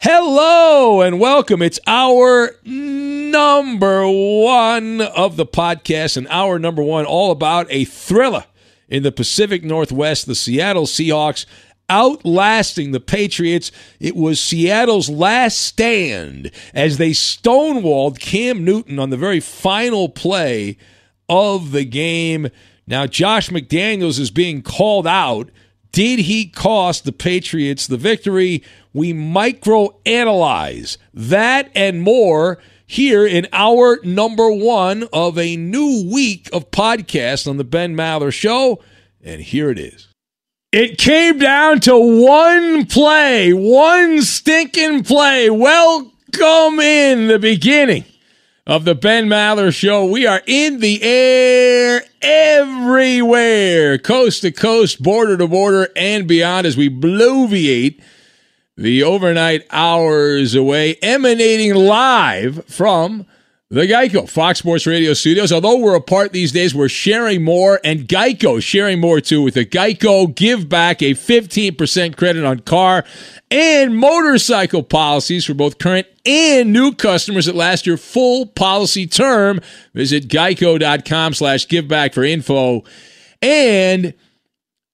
Hello and welcome. It's our number one of the podcast, and our number one all about a thriller in the Pacific Northwest. The Seattle Seahawks outlasting the Patriots. It was Seattle's last stand as they stonewalled Cam Newton on the very final play of the game. Now, Josh McDaniels is being called out. Did he cost the Patriots the victory? We microanalyze that and more here in our number one of a new week of podcasts on the Ben Maller Show. And here it is. It came down to one play, one stinking play. Welcome in the beginning of the Ben Maller Show. We are in the air everywhere, coast to coast, border to border, and beyond as we bloviate the overnight hours away, emanating live from the Geico Fox Sports Radio studios. Although we're apart these days, we're sharing more, and Geico sharing more too with the Geico Give Back a 15% credit on car and motorcycle policies for both current and new customers that last your full policy term. Visit geico.com slash giveback for info and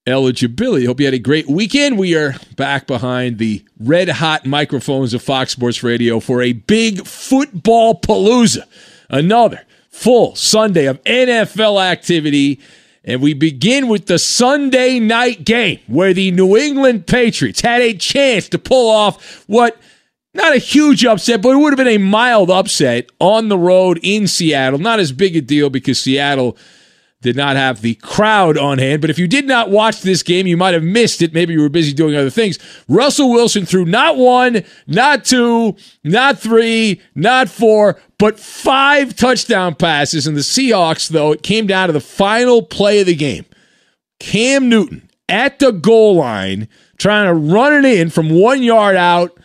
eligibility. Hope you had a great weekend. We are back behind the red hot microphones of Fox Sports Radio for a big football palooza. Another full Sunday of NFL activity. And we begin with the Sunday night game where the New England Patriots had a chance to pull off what not a huge upset, but it would have been a mild upset on the road in Seattle. Not as big a deal because Seattle did not have the crowd on hand. But if you did not watch this game, you might have missed it. Maybe you were busy doing other things. Russell Wilson threw not one, not two, not three, not four, but five touchdown passes. And the Seahawks, though, it came down to the final play of the game. Cam Newton at the goal line trying to run it in from one yard out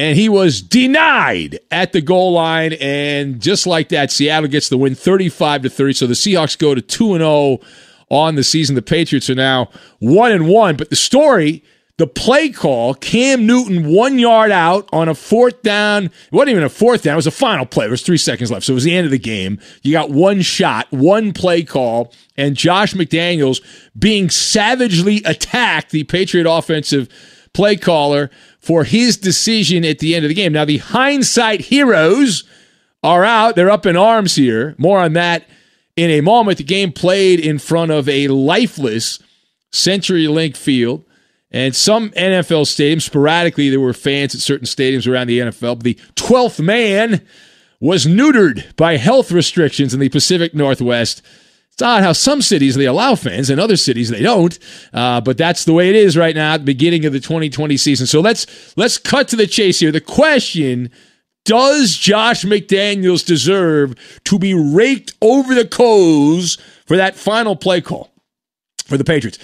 and he was denied at the goal line. And just like that, Seattle gets the win 35 to 30. So the Seahawks go to 2 and 0 on the season. The Patriots are now 1 and 1. But the story, the play call, Cam Newton one yard out on a fourth down. It wasn't even a fourth down, it was a final play. There was three seconds left. So it was the end of the game. You got one shot, one play call, and Josh McDaniels being savagely attacked, the Patriot offensive play caller for his decision at the end of the game. Now, the hindsight heroes are out. They're up in arms here. More on that in a moment. The game played in front of a lifeless CenturyLink field. And some NFL stadiums, sporadically, there were fans at certain stadiums around the NFL. But the 12th man was neutered by health restrictions in the Pacific Northwest. It's odd how some cities they allow fans and other cities they don't, uh, but that's the way it is right now at the beginning of the 2020 season. So let's let's cut to the chase here. The question does Josh McDaniels deserve to be raked over the coals for that final play call for the Patriots?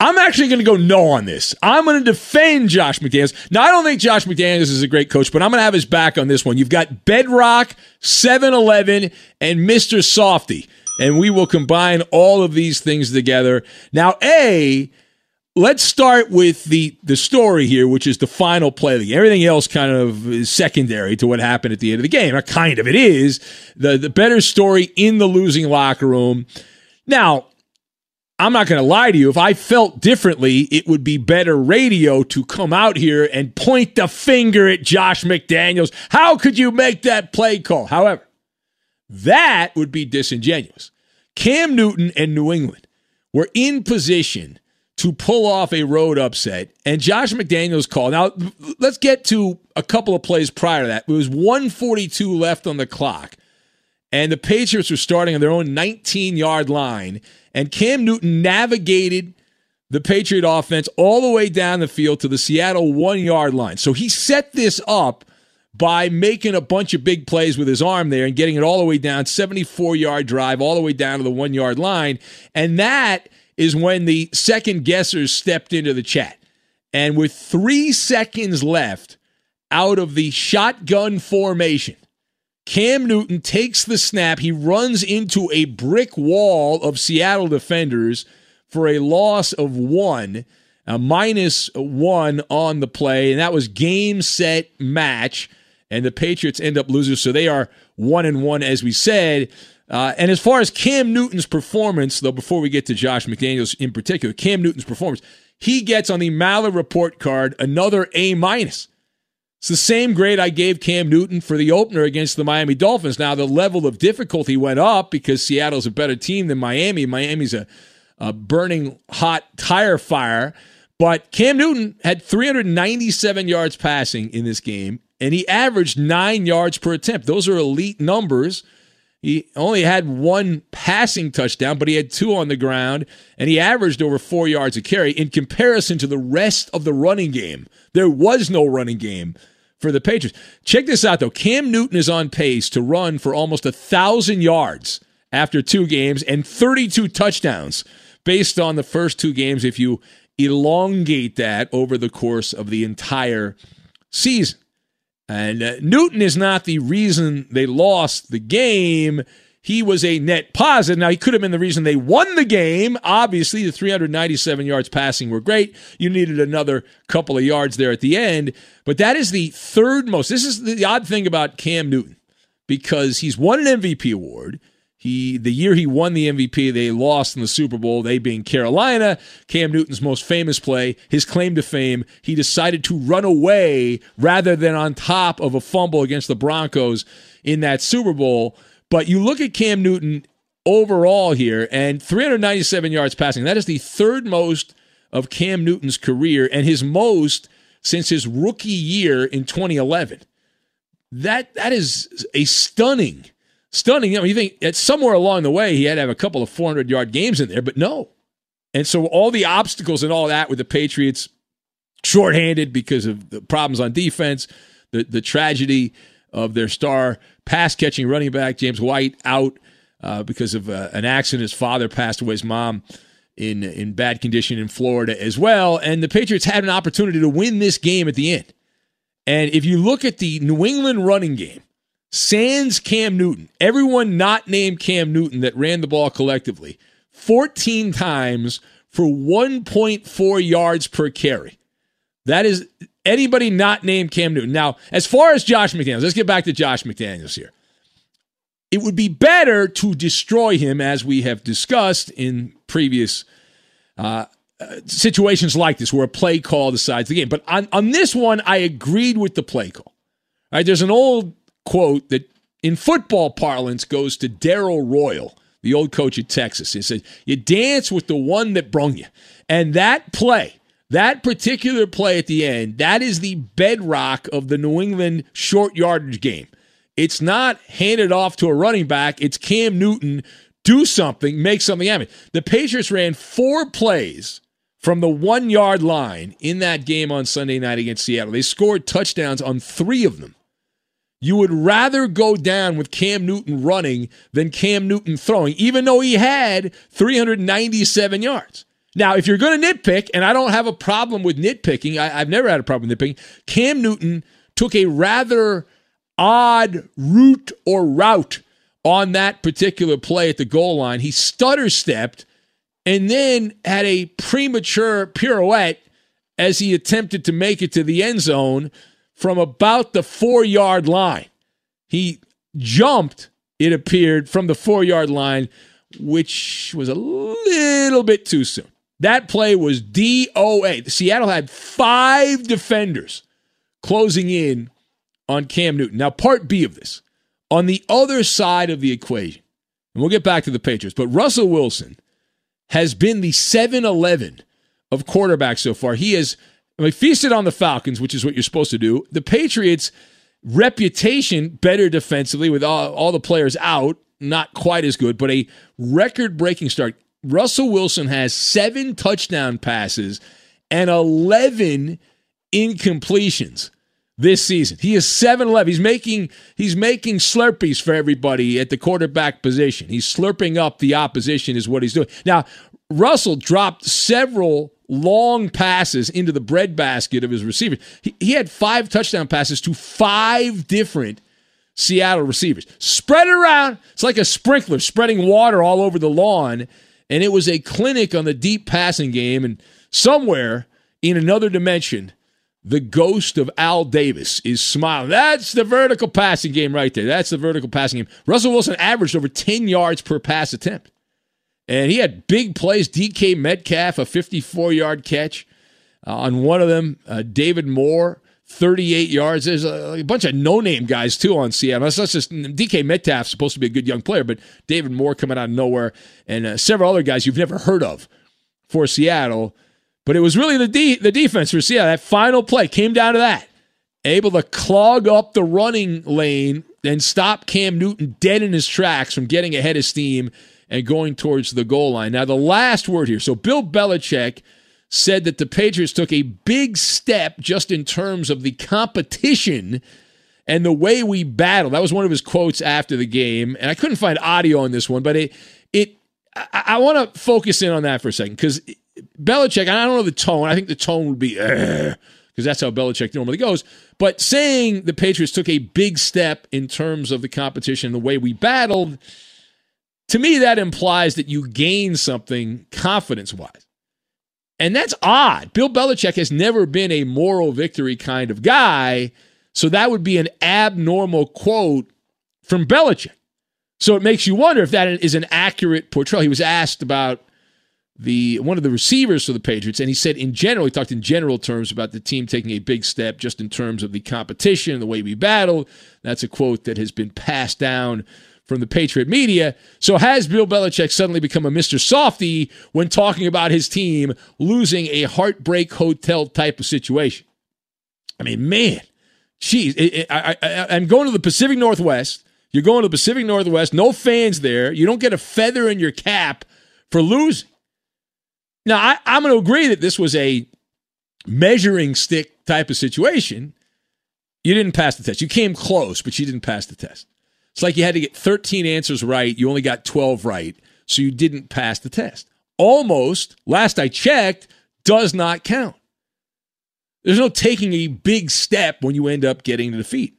I'm actually going to go no on this. I'm going to defend Josh McDaniels. Now, I don't think Josh McDaniels is a great coach, but I'm going to have his back on this one. You've got Bedrock, 7 Eleven, and Mr. Softy. And we will combine all of these things together. Now, A, let's start with the the story here, which is the final play of the game. Everything else kind of is secondary to what happened at the end of the game. Or kind of it is. The the better story in the losing locker room. Now, I'm not going to lie to you. If I felt differently, it would be better radio to come out here and point the finger at Josh McDaniels. How could you make that play call? However, that would be disingenuous. Cam Newton and New England were in position to pull off a road upset, and Josh McDaniels called. Now, let's get to a couple of plays prior to that. It was 142 left on the clock, and the Patriots were starting on their own 19 yard line, and Cam Newton navigated the Patriot offense all the way down the field to the Seattle one yard line. So he set this up by making a bunch of big plays with his arm there and getting it all the way down, 74 yard drive, all the way down to the one yard line. And that is when the second guessers stepped into the chat. And with three seconds left out of the shotgun formation, Cam Newton takes the snap. He runs into a brick wall of Seattle defenders for a loss of one, a minus one on the play. And that was game, set, match and the Patriots end up losing. So they are one and one, as we said. Uh, and as far as Cam Newton's performance, though, before we get to Josh McDaniels in particular, Cam Newton's performance, he gets on the Maller report card another A minus. It's the same grade I gave Cam Newton for the opener against the Miami Dolphins. Now the level of difficulty went up because Seattle's a better team than Miami. Miami's a, a burning hot tire fire. But Cam Newton had 397 yards passing in this game and he averaged nine yards per attempt. Those are elite numbers. He only had one passing touchdown, but he had two on the ground, and he averaged over four yards a carry in comparison to the rest of the running game. There was no running game for the Patriots. Check this out, though. Cam Newton is on pace to run for almost a thousand yards after two games and 32 touchdowns based on the first two games if you elongate that over the course of the entire season. And uh, Newton is not the reason they lost the game. He was a net positive. Now, he could have been the reason they won the game. Obviously, the 397 yards passing were great. You needed another couple of yards there at the end. But that is the third most. This is the odd thing about Cam Newton because he's won an MVP award. He the year he won the MVP, they lost in the Super Bowl, they being Carolina. Cam Newton's most famous play, his claim to fame, he decided to run away rather than on top of a fumble against the Broncos in that Super Bowl. But you look at Cam Newton overall here and 397 yards passing. That is the third most of Cam Newton's career and his most since his rookie year in 2011. That that is a stunning stunning. I mean, you think at somewhere along the way he had to have a couple of 400 yard games in there, but no. And so all the obstacles and all that with the Patriots shorthanded because of the problems on defense, the the tragedy of their star pass catching running back James White out uh, because of uh, an accident. His father passed away. His mom in in bad condition in Florida as well. And the Patriots had an opportunity to win this game at the end. And if you look at the New England running game, Sans Cam Newton, everyone not named Cam Newton that ran the ball collectively, 14 times for 1.4 yards per carry. That is anybody not named Cam Newton. Now, as far as Josh McDaniels, let's get back to Josh McDaniels here. It would be better to destroy him, as we have discussed in previous uh, situations like this, where a play call decides the game. But on, on this one, I agreed with the play call. All right, there's an old quote that in football parlance goes to Darrell Royal, the old coach at Texas. He said, You dance with the one that brung you. And that play, that particular play at the end, that is the bedrock of the New England short yardage game. It's not handed off to a running back, it's Cam Newton do something, make something happen. The Patriots ran four plays from the one yard line in that game on Sunday night against Seattle. They scored touchdowns on three of them. You would rather go down with Cam Newton running than Cam Newton throwing, even though he had 397 yards. Now, if you're going to nitpick, and I don't have a problem with nitpicking, I, have never had a problem with nitpicking, Cam Newton took a rather odd route or route on that particular play at the goal line. He stutter stepped and then had a premature pirouette as he attempted to make it to the end zone from about the four yard line. He jumped, it appeared, from the four yard line, which was a little bit too soon. That play was DOA. Seattle had five defenders closing in on Cam Newton. Now, part B of this, on the other side of the equation, and we'll get back to the Patriots, but Russell Wilson has been the 7 11 of quarterbacks so far. He has I mean, feasted on the Falcons, which is what you're supposed to do. The Patriots' reputation better defensively with all, all the players out, not quite as good, but a record breaking start. Russell Wilson has seven touchdown passes and 11 incompletions this season. He is 7-11. He's making he's making slurpees for everybody at the quarterback position. He's slurping up the opposition is what he's doing. Now, Russell dropped several long passes into the breadbasket of his receivers. He, he had five touchdown passes to five different Seattle receivers. Spread it around. It's like a sprinkler spreading water all over the lawn. And it was a clinic on the deep passing game. And somewhere in another dimension, the ghost of Al Davis is smiling. That's the vertical passing game right there. That's the vertical passing game. Russell Wilson averaged over 10 yards per pass attempt. And he had big plays. DK Metcalf, a 54 yard catch uh, on one of them. Uh, David Moore, 38 yards. There's a, a bunch of no name guys, too, on Seattle. That's just DK Metcalf, supposed to be a good young player, but David Moore coming out of nowhere and uh, several other guys you've never heard of for Seattle. But it was really the, de- the defense for Seattle. That final play came down to that. Able to clog up the running lane and stop Cam Newton dead in his tracks from getting ahead of steam and going towards the goal line. Now, the last word here. So, Bill Belichick said that the Patriots took a big step just in terms of the competition and the way we battle. That was one of his quotes after the game. And I couldn't find audio on this one, but it, it, I, I want to focus in on that for a second because Belichick, I don't know the tone. I think the tone would be, because that's how Belichick normally goes. But saying the Patriots took a big step in terms of the competition, the way we battled, to me, that implies that you gain something confidence wise. And that's odd. Bill Belichick has never been a moral victory kind of guy. So that would be an abnormal quote from Belichick. So it makes you wonder if that is an accurate portrayal. He was asked about the one of the receivers for the Patriots, and he said in general, he talked in general terms about the team taking a big step just in terms of the competition, the way we battled. That's a quote that has been passed down from the Patriot media. So has Bill Belichick suddenly become a Mr. Softy when talking about his team losing a heartbreak hotel type of situation? I mean, man, geez, it, it, I, I, I'm going to the Pacific Northwest. You're going to the Pacific Northwest, no fans there. You don't get a feather in your cap for losing. Now, I, I'm going to agree that this was a measuring stick type of situation. You didn't pass the test. You came close, but you didn't pass the test. It's like you had to get 13 answers right. You only got 12 right. So you didn't pass the test. Almost, last I checked, does not count. There's no taking a big step when you end up getting the defeat.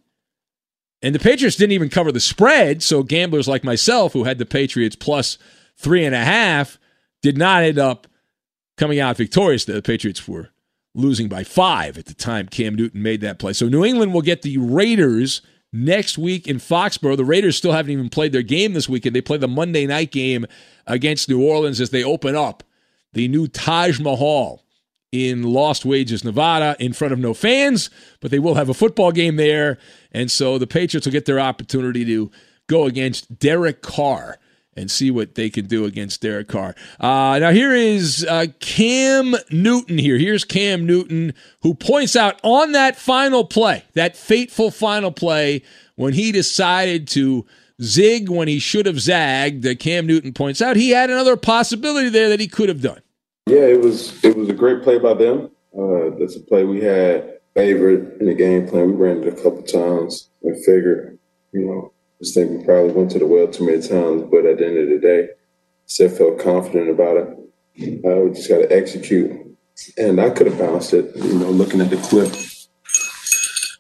And the Patriots didn't even cover the spread. So gamblers like myself, who had the Patriots plus three and a half, did not end up coming out victorious. The Patriots were losing by five at the time Cam Newton made that play. So New England will get the Raiders next week in Foxborough. The Raiders still haven't even played their game this weekend. They play the Monday night game against New Orleans as they open up the new Taj Mahal in Lost Wages, Nevada, in front of no fans, but they will have a football game there. And so the Patriots will get their opportunity to go against Derek Carr and see what they can do against Derek Carr. Uh, now, here is uh, Cam Newton here. Here's Cam Newton, who points out on that final play, that fateful final play, when he decided to zig when he should have zagged, that Cam Newton points out he had another possibility there that he could have done. Yeah, it was it was a great play by them. Uh, that's a play we had favored in the game plan. We ran it a couple times and figured, you know, just think we probably went to the well too many times, but at the end of the day, still felt confident about it. Uh, we just got to execute. And I could have bounced it, you know, looking at the clip.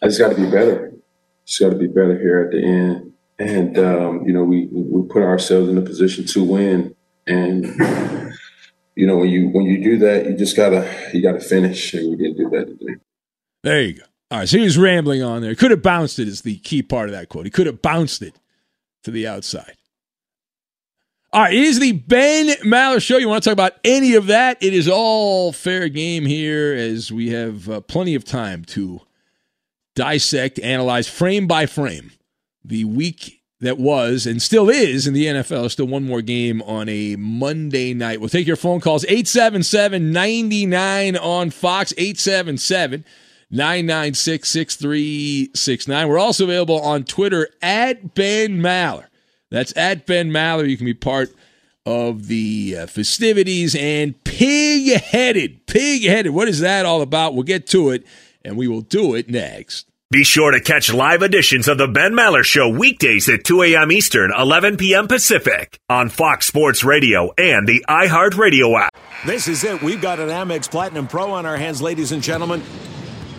I just got to be better. Just got to be better here at the end. And, um, you know, we, we put ourselves in a position to win. And, you know, when you when you do that, you just gotta you gotta finish, and we didn't do that today. There you go. All right, so he was rambling on there. Could have bounced it is the key part of that quote. He could have bounced it to the outside. All right, it is the Ben Maller Show. You want to talk about any of that? It is all fair game here as we have uh, plenty of time to dissect, analyze frame by frame the week that was and still is in the NFL. Still one more game on a Monday night. We'll take your phone calls 877 99 on Fox, 877 996 6369. We're also available on Twitter at Ben Maller. That's at Ben Maller. You can be part of the uh, festivities and pig headed. Pig headed. What is that all about? We'll get to it and we will do it next. Be sure to catch live editions of the Ben Maller Show weekdays at 2 a.m. Eastern, 11 p.m. Pacific on Fox Sports Radio and the iHeartRadio app. This is it. We've got an Amex Platinum Pro on our hands, ladies and gentlemen.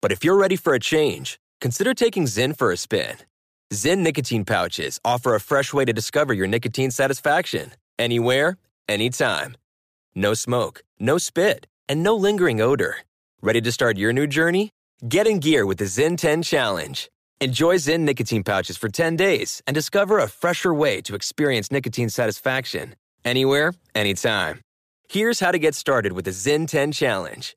But if you're ready for a change, consider taking Zyn for a spin. Zyn nicotine pouches offer a fresh way to discover your nicotine satisfaction. Anywhere, anytime. No smoke, no spit, and no lingering odor. Ready to start your new journey? Get in gear with the Zyn 10 Challenge. Enjoy Zyn nicotine pouches for 10 days and discover a fresher way to experience nicotine satisfaction. Anywhere, anytime. Here's how to get started with the Zyn 10 Challenge.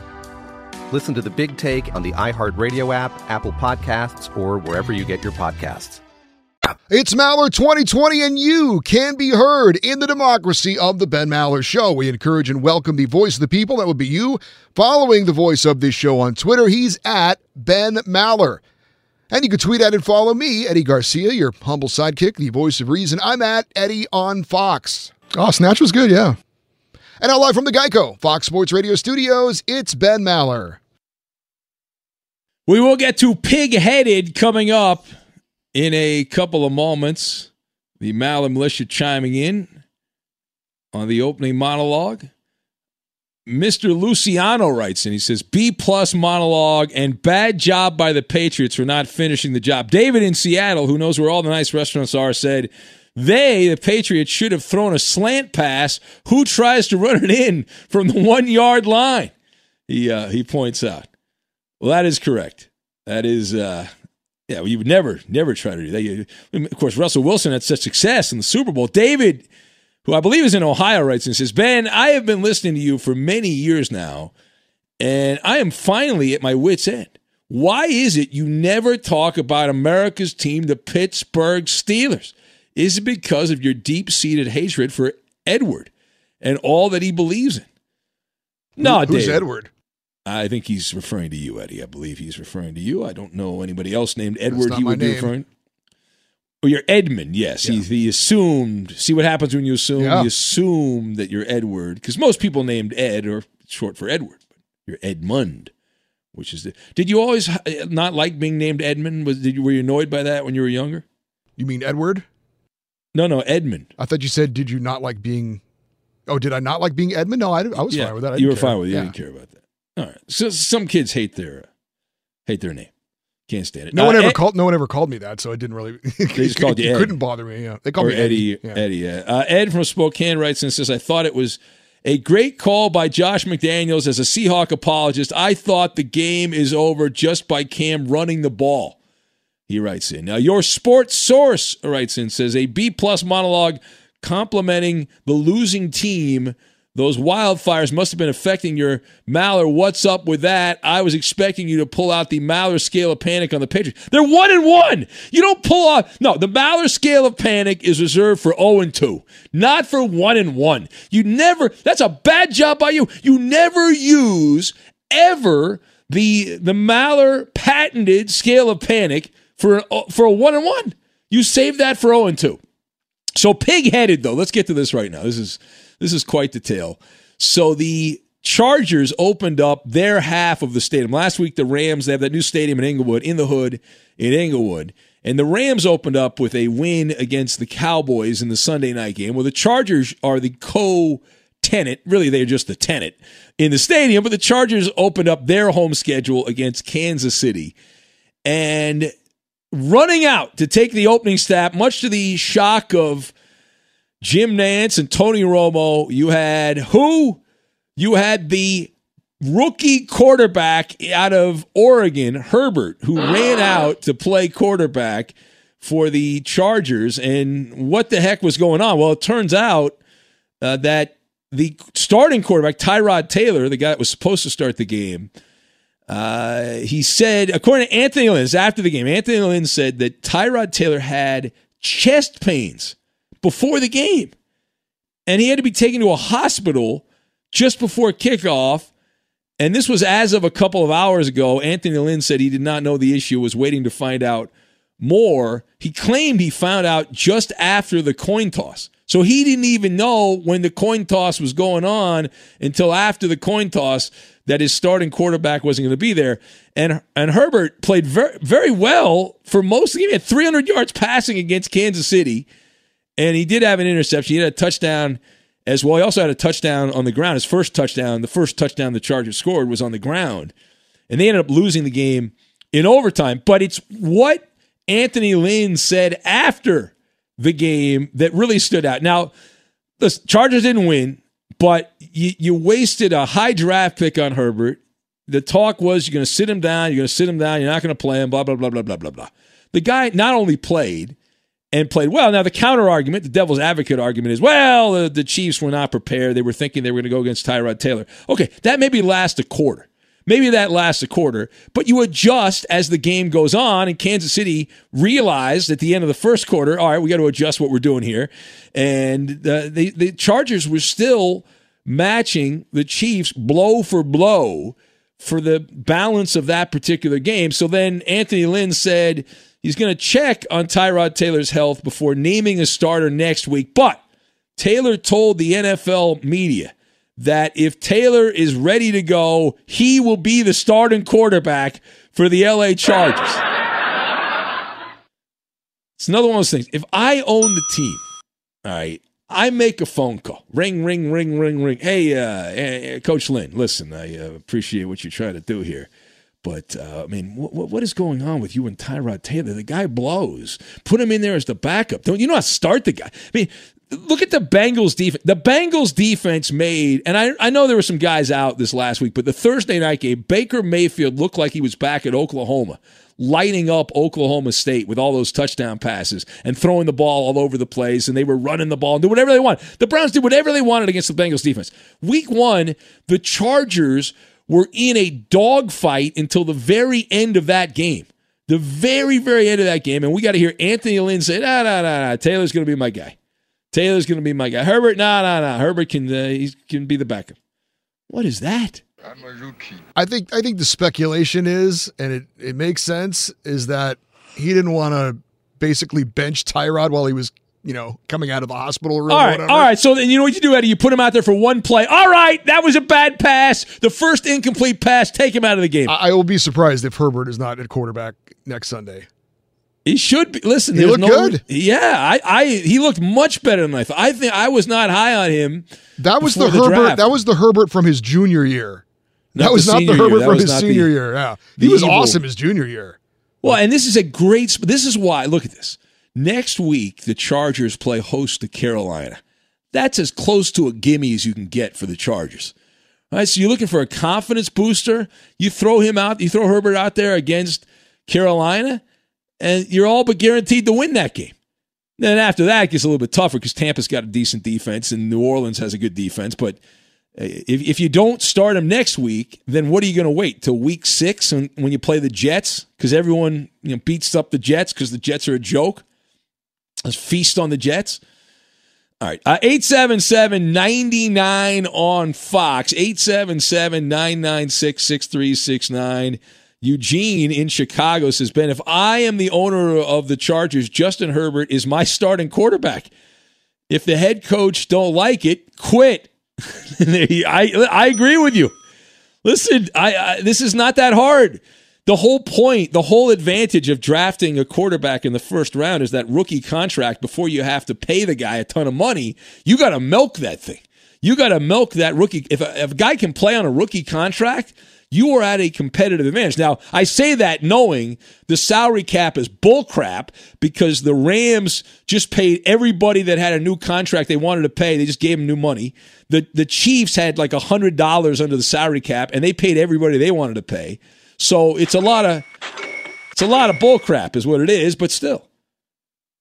Listen to the big take on the iHeartRadio app, Apple Podcasts, or wherever you get your podcasts. It's Maller 2020, and you can be heard in the democracy of the Ben Maller Show. We encourage and welcome the voice of the people. That would be you. Following the voice of this show on Twitter, he's at Ben Maller. And you can tweet at and follow me, Eddie Garcia, your humble sidekick, the voice of reason. I'm at Eddie on Fox. Oh, Snatch was good, yeah. And now live from the Geico Fox Sports Radio studios, it's Ben Maller. We will get to pig headed coming up in a couple of moments. The Maller militia chiming in on the opening monologue. Mr. Luciano writes and he says B plus monologue and bad job by the Patriots for not finishing the job. David in Seattle, who knows where all the nice restaurants are, said they, the Patriots, should have thrown a slant pass. Who tries to run it in from the one yard line? He uh, he points out. Well, that is correct. That is, uh, yeah, well, you would never, never try to do that. Of course, Russell Wilson had such success in the Super Bowl. David, who I believe is in Ohio, writes and says, Ben, I have been listening to you for many years now, and I am finally at my wits' end. Why is it you never talk about America's team, the Pittsburgh Steelers? Is it because of your deep seated hatred for Edward and all that he believes in? No, Who's David. Edward? I think he's referring to you, Eddie. I believe he's referring to you. I don't know anybody else named Edward. He would be name. referring. Oh, you're Edmund. Yes, he, he assumed. See what happens when you assume. Yeah. You assume that you're Edward because most people named Ed are short for Edward. But you're Edmund, which is the. Did you always not like being named Edmund? Was did you were you annoyed by that when you were younger? You mean Edward? No, no, Edmund. I thought you said, did you not like being. Oh, did I not like being Edmund? No, I, I was yeah, fine with that. I you were care. fine with it. You Yeah. didn't care about that. All right. So some kids hate their hate their name. Can't stand it. No one Uh, ever Ed- called. No one ever called me that, so it didn't really. They just called you Ed. couldn't bother me. Yeah, they called or me Eddie. Eddie. Eddie. yeah. Uh, Ed from Spokane writes and says, "I thought it was a great call by Josh McDaniels as a Seahawk apologist. I thought the game is over just by Cam running the ball." He writes in. Now, your sports source writes in says a B plus monologue complimenting the losing team. Those wildfires must have been affecting your Maller. What's up with that? I was expecting you to pull out the Maller scale of panic on the Patriots. They're one and one. You don't pull out. No, the Maller scale of panic is reserved for 0 and 2, not for 1 and 1. You never, that's a bad job by you. You never use ever the, the Maller patented scale of panic for, for a 1 and 1. You save that for 0 and 2. So pig-headed though. Let's get to this right now. This is this is quite the tale. So the Chargers opened up their half of the stadium last week. The Rams they have that new stadium in Inglewood, in the hood in Inglewood, and the Rams opened up with a win against the Cowboys in the Sunday night game. Well, the Chargers are the co-tenant. Really, they're just the tenant in the stadium. But the Chargers opened up their home schedule against Kansas City, and running out to take the opening snap, much to the shock of Jim Nantz and Tony Romo, you had who? You had the rookie quarterback out of Oregon, Herbert, who ran out to play quarterback for the Chargers. And what the heck was going on? Well, it turns out uh, that the starting quarterback, Tyrod Taylor, the guy that was supposed to start the game, uh, he said, according to Anthony Lynn, after the game, Anthony Lynn said that Tyrod Taylor had chest pains before the game. And he had to be taken to a hospital just before kickoff. And this was as of a couple of hours ago. Anthony Lynn said he did not know the issue, was waiting to find out more. He claimed he found out just after the coin toss. So he didn't even know when the coin toss was going on until after the coin toss that his starting quarterback wasn't going to be there. And and Herbert played very very well for most of the game. He had 300 yards passing against Kansas City, and he did have an interception. He had a touchdown as well. He also had a touchdown on the ground. His first touchdown, the first touchdown the Chargers scored was on the ground, and they ended up losing the game in overtime. But it's what Anthony Lynn said after the game that really stood out. Now, the Chargers didn't win, but you, you wasted a high draft pick on Herbert. The talk was you're going to sit him down, you're going to sit him down, you're not going to play him, blah, blah, blah, blah, blah, blah, blah. The guy not only played and played well. Now, the counter argument, the devil's advocate argument is, well, the, the Chiefs were not prepared. They were thinking they were going to go against Tyrod Taylor. Okay, that maybe last a quarter. Maybe that lasts a quarter, but you adjust as the game goes on. And Kansas City realized at the end of the first quarter, all right, we got to adjust what we're doing here. And the, the, the Chargers were still matching the Chiefs blow for blow for the balance of that particular game. So then Anthony Lynn said he's going to check on Tyrod Taylor's health before naming a starter next week. But Taylor told the NFL media that if Taylor is ready to go, he will be the starting quarterback for the LA Chargers. It's another one of those things. If I own the team, all right, I make a phone call. Ring, ring, ring, ring, ring. Hey, uh, Coach Lynn, listen, I uh, appreciate what you're trying to do here. But, uh, I mean, what, what is going on with you and Tyrod Taylor? The guy blows. Put him in there as the backup. Don't you know how to start the guy? I mean, look at the Bengals defense. The Bengals defense made, and I, I know there were some guys out this last week, but the Thursday night game, Baker Mayfield looked like he was back at Oklahoma, lighting up Oklahoma State with all those touchdown passes and throwing the ball all over the place, and they were running the ball and do whatever they want. The Browns did whatever they wanted against the Bengals defense. Week one, the Chargers were in a dogfight until the very end of that game. The very, very end of that game. And we got to hear Anthony Lynn say, nah, nah, nah, nah, Taylor's going to be my guy. Taylor's going to be my guy. Herbert, no, no, no. Herbert can uh, he can be the backup. What is that? I think I think the speculation is, and it, it makes sense, is that he didn't want to basically bench Tyrod while he was, you know, coming out of the hospital room. All right, all right. So then you know what you do, Eddie? You put him out there for one play. All right, that was a bad pass. The first incomplete pass. Take him out of the game. I, I will be surprised if Herbert is not at quarterback next Sunday. He should be. Listen, he looked no, good. Yeah, I, I, he looked much better than I thought. I think I was not high on him. That was the, the Herbert. draft. That was the Herbert from his junior year. Not that was not the year. Herbert from his senior the- year. Yeah, he was evil- awesome his junior year. Well, and this is a great. This is why. Look at this. Next week, the Chargers play host to Carolina. That's as close to a gimme as you can get for the Chargers. All right, so you're looking for a confidence booster. You throw him out. You throw Herbert out there against Carolina, and you're all but guaranteed to win that game. Then after that, it gets a little bit tougher because Tampa's got a decent defense and New Orleans has a good defense. But uh, if, if you don't start him next week, then what are you going to wait till week six when, when you play the Jets? Because everyone you know, beats up the Jets because the Jets are a joke. Let's feast on the Jets. All right. Uh, 877 99 on Fox. 877 996 6369. Eugene in Chicago says, Ben, if I am the owner of the Chargers, Justin Herbert is my starting quarterback. If the head coach don't like it, quit. I, I agree with you. Listen, I, I this is not that hard. The whole point, the whole advantage of drafting a quarterback in the first round is that rookie contract before you have to pay the guy a ton of money. You got to milk that thing. You got to milk that rookie. If a, if a guy can play on a rookie contract, you are at a competitive advantage. Now, I say that knowing the salary cap is bullcrap because the Rams just paid everybody that had a new contract they wanted to pay. They just gave them new money. The the Chiefs had like hundred dollars under the salary cap, and they paid everybody they wanted to pay. So it's a lot of it's a lot of bullcrap, is what it is. But still,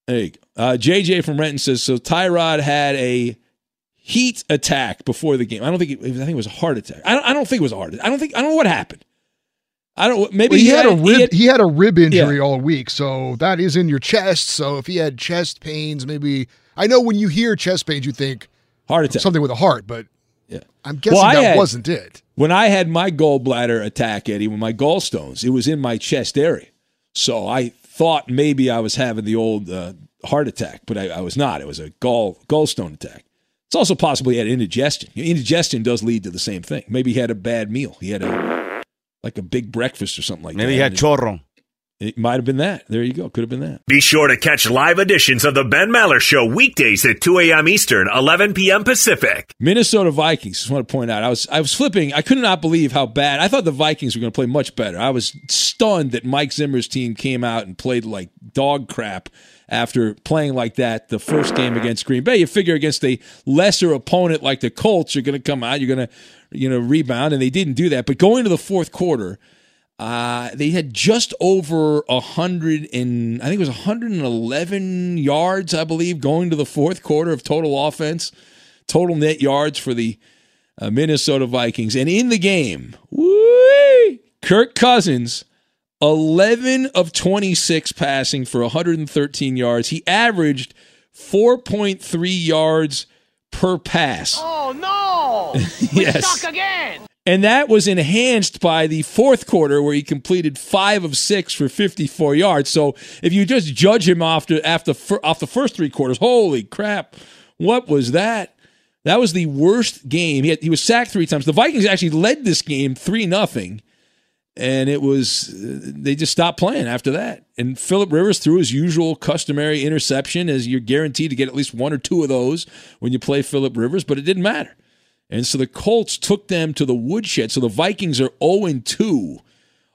there you go. Uh, JJ from Renton says so. Tyrod had a heat attack before the game. I don't think it, I think it was a heart attack. I don't, I don't think it was a heart. attack. I don't think I don't know what happened. I don't. Maybe Well, he, had, a rib. He he had, had- a rib injury Yeah. all week, so that is in your chest. So if he had chest pains, maybe I know when you hear chest pains, you think heart attack, something with a heart, but yeah, I'm guessing Well, that had- wasn't it. When I had my gallbladder attack, Eddie, with my gallstones, it was in my chest area. So I thought maybe I was having the old uh, heart attack, but I, I was not. It was a gall gallstone attack. It's also possible he had indigestion. Indigestion does lead to the same thing. Maybe he had a bad meal. He had a like a big breakfast or something like that. Maybe he had chorro. It might have been that. There you go. Could have been that. Be sure to catch live editions of the Ben Maller Show weekdays at 2 a.m. Eastern, 11 p.m. Pacific. Minnesota Vikings. Just want to point out, I was I was flipping. I could not believe how bad. I thought the Vikings were going to play much better. I was stunned that Mike Zimmer's team came out and played like dog crap after playing like that the first game against Green Bay. You figure against a lesser opponent like the Colts, you're going to come out, you're going to you know rebound, and they didn't do that. But going to the fourth quarter, uh, they had just over a hundred and I think it was 111 yards, I believe, going to the fourth quarter of total offense, total net yards for the uh, Minnesota Vikings. And in the game, Kirk Cousins 11 of 26 passing for 113 yards. He averaged 4.3 yards per pass. Oh no! yes. Stuck again. And that was enhanced by the fourth quarter where he completed 5 of 6 for 54 yards. So if you just judge him after after off the first 3 quarters, holy crap. What was that? That was the worst game. He, had, he was sacked 3 times. The Vikings actually led this game 3 nothing and it was uh, they just stopped playing after that. And Philip Rivers threw his usual customary interception, as you're guaranteed to get at least one or two of those when you play Philip Rivers, but it didn't matter. And so the Colts took them to the woodshed. So the Vikings are 0 2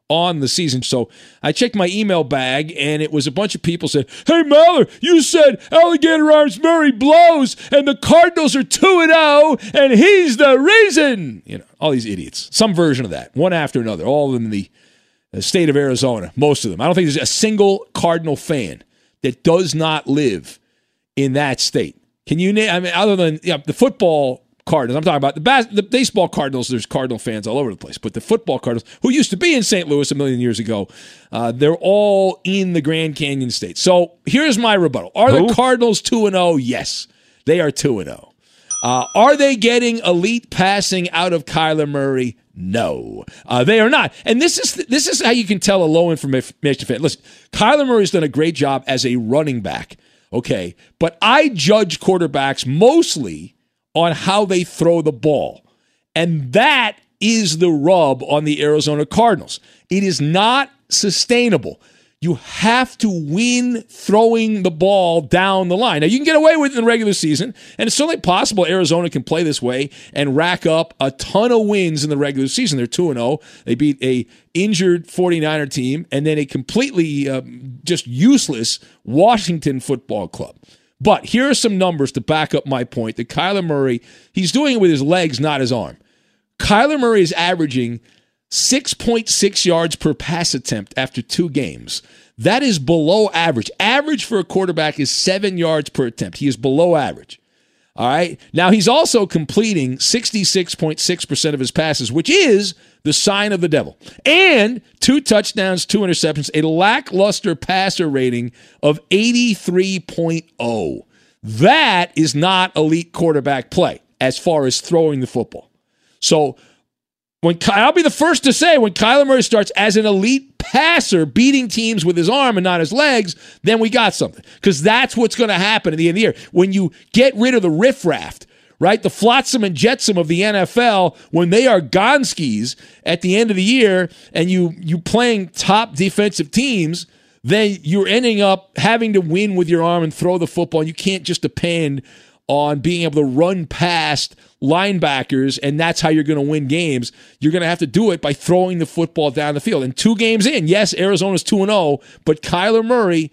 on the season. So I checked my email bag and it was a bunch of people said, Hey Maller, you said Alligator Arms Murray blows and the Cardinals are 2 and 0 and he's the reason. You know, all these idiots. Some version of that, one after another, all of them in the state of Arizona, most of them. I don't think there's a single Cardinal fan that does not live in that state. Can you name, I mean, other than you know, the football Cardinals. I'm talking about the, bas- the baseball Cardinals. There's Cardinal fans all over the place, but the football Cardinals, who used to be in St. Louis a million years ago, uh, they're all in the Grand Canyon State. So here's my rebuttal: Are who? the Cardinals two and zero? Oh? Yes, they are two and zero. Oh. Uh, are they getting elite passing out of Kyler Murray? No, uh, they are not. And this is this is how you can tell a low information fan. Listen, Kyler Murray's done a great job as a running back. Okay, but I judge quarterbacks mostly on how they throw the ball. And that is the rub on the Arizona Cardinals. It is not sustainable. You have to win throwing the ball down the line. Now, you can get away with it in the regular season, and it's certainly possible Arizona can play this way and rack up a ton of wins in the regular season. They're 2 0. They beat a injured 49er team and then a completely uh, just useless Washington football club. But here are some numbers to back up my point that Kyler Murray, he's doing it with his legs, not his arm. Kyler Murray is averaging 6.6 yards per pass attempt after two games. That is below average. Average for a quarterback is seven yards per attempt. He is below average. All right. Now he's also completing 66.6% of his passes, which is the sign of the devil. And two touchdowns, two interceptions, a lackluster passer rating of 83.0. That is not elite quarterback play as far as throwing the football. So when I'll be the first to say when Kyler Murray starts as an elite passer, beating teams with his arm and not his legs, then we got something. Because that's what's going to happen at the end of the year. When you get rid of the riffraff, right? The flotsam and jetsam of the NFL when they are Gonskis at the end of the year and you you playing top defensive teams, then you're ending up having to win with your arm and throw the football. And You can't just depend on being able to run past linebackers, and that's how you're going to win games. You're going to have to do it by throwing the football down the field. And two games in, yes, Arizona's 2 0, but Kyler Murray,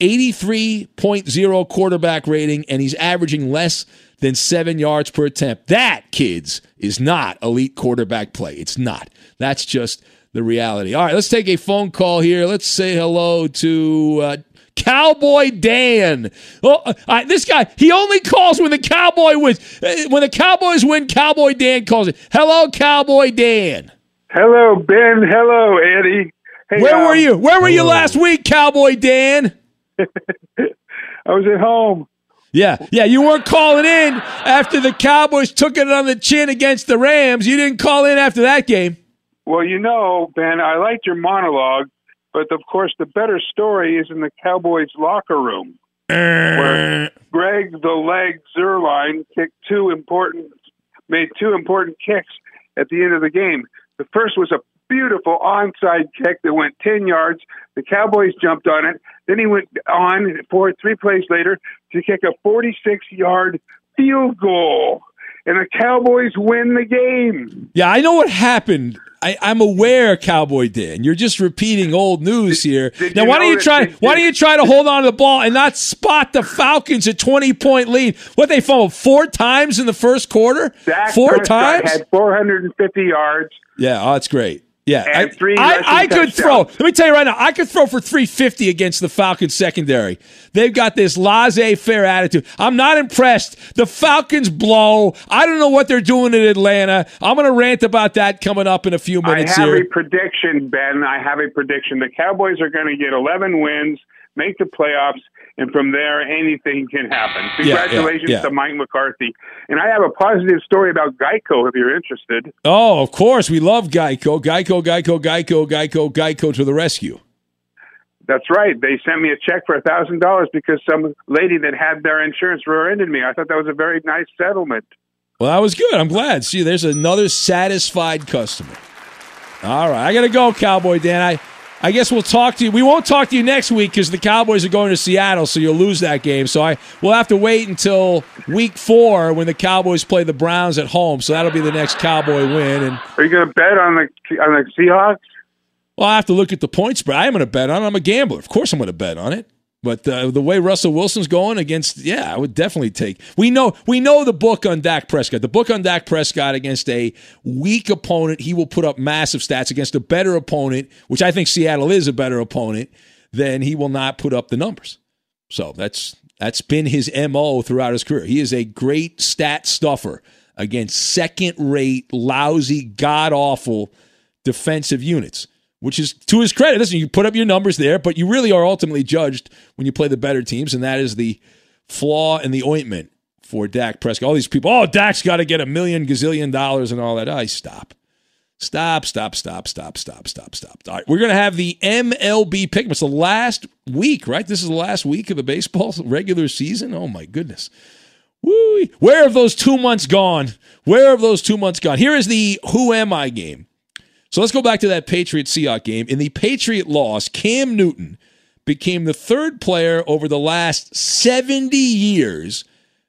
83.0 quarterback rating, and he's averaging less than seven yards per attempt. That, kids, is not elite quarterback play. It's not. That's just the reality. All right, let's take a phone call here. Let's say hello to uh, Cowboy Dan. Oh, uh, this guy, he only calls when the Cowboy wins. Uh, when the Cowboys win, Cowboy Dan calls it. Hello, Cowboy Dan. Hello, Ben. Hello, Eddie. Hey, Where um, were you? Where were hello. you last week, Cowboy Dan? I was at home. Yeah, yeah, you weren't calling in after the Cowboys took it on the chin against the Rams. You didn't call in after that game. Well, you know, Ben, I liked your monologue but of course, the better story is in the Cowboys locker room, where Greg the Leg Zuerlein kicked two important, made two important kicks at the end of the game. The first was a beautiful onside kick that went 10 yards. The Cowboys jumped on it. Then he went on for three plays later to kick a 46 yard field goal. and the Cowboys win the game. Yeah, I know what happened. I, I'm aware, Cowboy Dan. You're just repeating old news here. Did now, why don't you try? did- why don't you try to hold on to the ball and not spot the Falcons a 20 point lead? What they fumbled four times in the first quarter? Dak four Prescott times? had 450 yards. Yeah, oh, that's great. Yeah, And I, I, I could throw. Let me tell you right now, I could throw for 350 against the Falcons secondary. They've got this laissez-faire attitude. I'm not impressed. The Falcons blow. I don't know what they're doing in Atlanta. I'm going to rant about that coming up in a few minutes. I have here. a prediction, Ben. I have a prediction. The Cowboys are going to get 11 wins, make the playoffs, and from there, anything can happen. Yeah, yeah, Congratulations yeah. to Mike McCarthy. And I have a positive story about Geico if you're interested. Oh, of course. We love Geico. Geico, Geico, Geico, Geico, Geico to the rescue. That's right. They sent me a check for a thousand dollars because some lady that had their insurance rear-ended me. I thought that was a very nice settlement. Well, that was good. I'm glad. See, there's another satisfied customer. All right. I got to go, Cowboy Dan. I, I guess we'll talk to you. We won't talk to you next week because the Cowboys are going to Seattle, so you'll lose that game. So I we'll have to wait until week four when the Cowboys play the Browns at home. So that'll be the next Cowboy win. And Are you going to bet on the on the Seahawks? well, I have to look at the point spread. I am going to bet on it. I'm a gambler. Of course, I'm going to bet on it. But uh, the way Russell Wilson's going against, yeah, I would definitely take. We know we know the book on Dak Prescott. The book on Dak Prescott against a weak opponent, he will put up massive stats. Against a better opponent, which I think Seattle is a better opponent, then he will not put up the numbers. So that's that's been his mo throughout his career. He is a great stat stuffer against second-rate, lousy, god awful defensive units which is to his credit. Listen, you put up your numbers there, but you really are ultimately judged when you play the better teams, and that is the flaw in the ointment for Dak Prescott. All these people, oh, Dak's got to get a million gazillion dollars and all that. I stop. Stop, stop, stop, stop, stop, stop, stop. All right, we're going to have the MLB pick. It's the last week, right? This is the last week of the baseball regular season. Oh, my goodness. Woo! Where have those two months gone? Where have those two months gone? Here is the Who Am I game. So let's go back to that Patriot Seahawks game. In the Patriot loss, Cam Newton became the third player over the last 70 years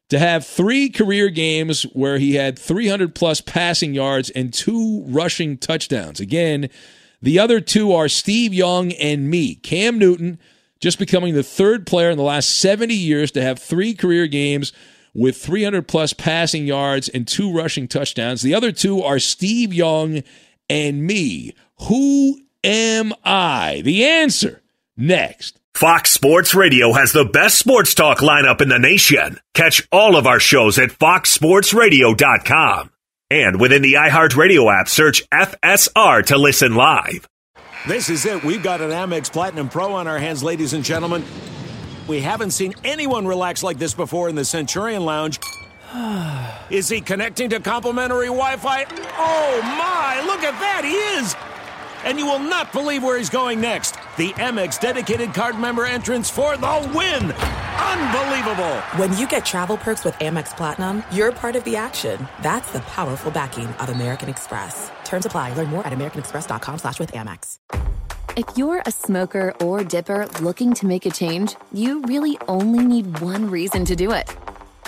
to have three career games where he had 300 plus passing yards and two rushing touchdowns. Again, the other two are Steve Young and me. Cam Newton just becoming the third player in the last 70 years to have three career games with 300 plus passing yards and two rushing touchdowns. The other two are Steve Young and me. Who am I? The answer next. Fox Sports Radio has the best sports talk lineup in the nation. Catch all of our shows at foxsportsradio.com. And within the iHeartRadio app, search FSR to listen live. This is it. We've got an Amex Platinum Pro on our hands, ladies and gentlemen. We haven't seen anyone relax like this before in the Centurion Lounge. Is he connecting to complimentary Wi Fi? Oh my, look at that, he is! And you will not believe where he's going next. The Amex dedicated card member entrance for the win! Unbelievable! When you get travel perks with Amex Platinum, you're part of the action. That's the powerful backing of American Express. Terms apply. Learn more at americanexpress.com slash with Amex. If you're a smoker or dipper looking to make a change, you really only need one reason to do it.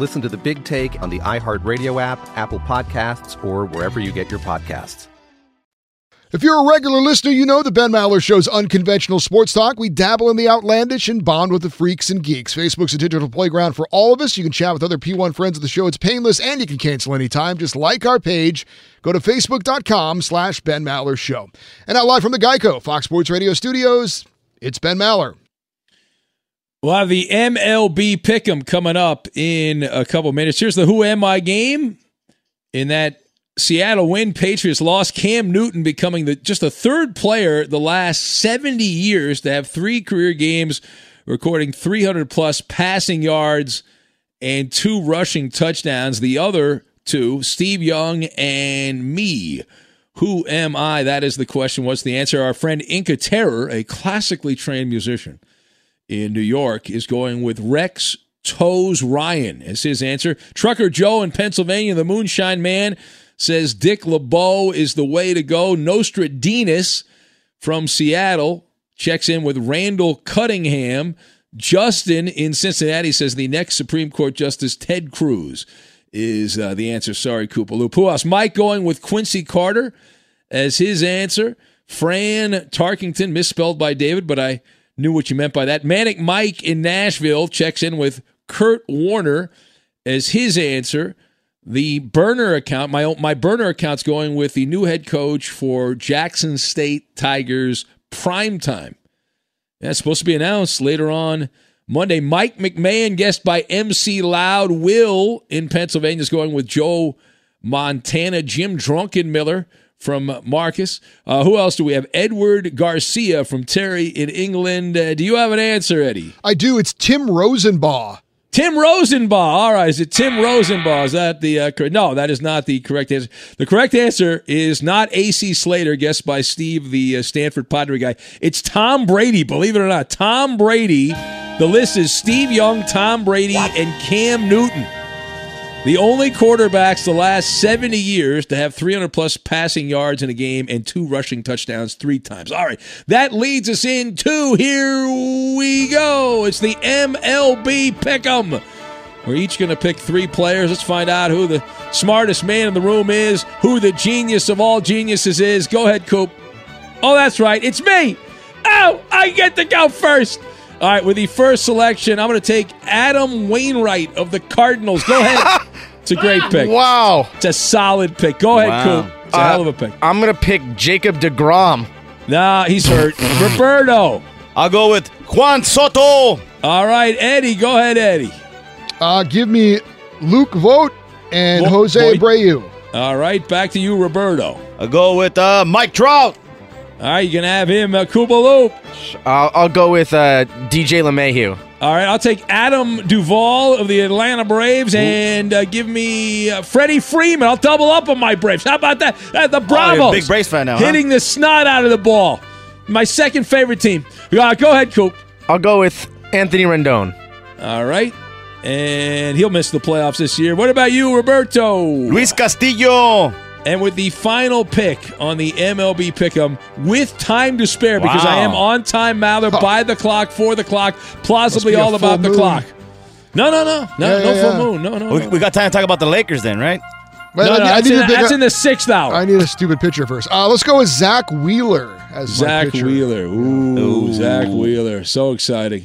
Listen to the big take on the iHeartRadio app, Apple Podcasts, or wherever you get your podcasts. If you're a regular listener, you know the Ben Maller Show's unconventional sports talk. We dabble in the outlandish and bond with the freaks and geeks. Facebook's a digital playground for all of us. You can chat with other P1 friends of the show. It's painless and you can cancel anytime. Just like our page. Go to facebook.com slash Ben Maller Show. And now live from the Geico Fox Sports Radio studios, it's Ben Maller. We'll have the MLB Pick'em coming up in a couple minutes. Here's the Who Am I game. In that Seattle win, Patriots lost. Cam Newton becoming the just the third player the last 70 years to have three career games, recording 300 plus passing yards and two rushing touchdowns. The other two, Steve Young and me. Who am I? That is the question. What's the answer? Our friend Inca Terror, a classically trained musician in New York, is going with Rex Toes Ryan as his answer. Trucker Joe in Pennsylvania, the Moonshine Man says Dick LeBeau is the way to go. Nostradamus from Seattle checks in with Randall Cunningham. Justin in Cincinnati says the next Supreme Court Justice Ted Cruz is uh, the answer. Sorry, Koopaloo. Puas. Mike going with Quincy Carter as his answer. Fran Tarkington, misspelled by David, but I knew what you meant by that. Manic Mike in Nashville checks in with Kurt Warner as his answer. The burner account, my my burner account's going with the new head coach for Jackson State Tigers primetime. That's supposed to be announced later on Monday. Mike McMahon, guest by MC Loud. Will in Pennsylvania is going with Joe Montana. Jim Drunkenmiller from Marcus. Uh, who else do we have? Edward Garcia from Terry in England. Uh, do you have an answer, Eddie? I do. It's Tim Rosenbach. Tim Rosenbach. All right, is it Tim Rosenbach? Is that the uh, correct? No, that is not the correct answer. The correct answer is not AC Slater, guessed by Steve, the uh, Stanford Padre guy. It's Tom Brady. Believe it or not, Tom Brady. The list is Steve Young, Tom Brady, and Cam Newton. The only quarterbacks the last 70 years to have 300 plus passing yards in a game and two rushing touchdowns three times. All right, that leads us into here we go. It's the MLB Pick'em. We're each going to pick three players. Let's find out who the smartest man in the room is, who the genius of all geniuses is. Go ahead, Coop. Oh, that's right. It's me. Oh, I get to go first. All right, with the first selection, I'm going to take Adam Wainwright of the Cardinals. Go ahead. It's a great pick. Wow. It's a solid pick. Go ahead, Wow. Coop. It's a Uh, hell of a pick. I'm gonna pick Jacob deGrom. Nah, he's hurt. Roberto. I'll go with Juan Soto. All right, Eddie. Go ahead, Eddie. Uh, give me Luke Voit and Voit- Jose Voit. Abreu. All right, back to you, Roberto. I'll go with uh, Mike Trout. All right, you can have him, uh, Loop. I'll, I'll go with uh, DJ LeMahieu. All right, I'll take Adam Duvall of the Atlanta Braves and uh, give me uh, Freddie Freeman. I'll double up on my Braves. How about that? Uh, the Oh, Bravos. big Braves fan now, huh? Hitting the snot out of the ball. My second favorite team. Uh, go ahead, Coop. I'll go with Anthony Rendon. All right. And he'll miss the playoffs this year. What about you, Roberto? Luis Castillo. And with the final pick on the MLB Pick'em with time to spare because I am on time, Mather, by the clock, for the clock, plausibly Must be a all full about the clock. No, no, no. No, Yeah, no yeah, full yeah. moon. No, no. We, no. we got time to talk about the Lakers then, right? Wait, No, I no, need- I that's need in to the- that's up- in the sixth hour. I need a stupid pitcher first. Uh, let's go with Zack Wheeler as my Zack pitcher. Wheeler. Ooh, Zack Wheeler. So exciting.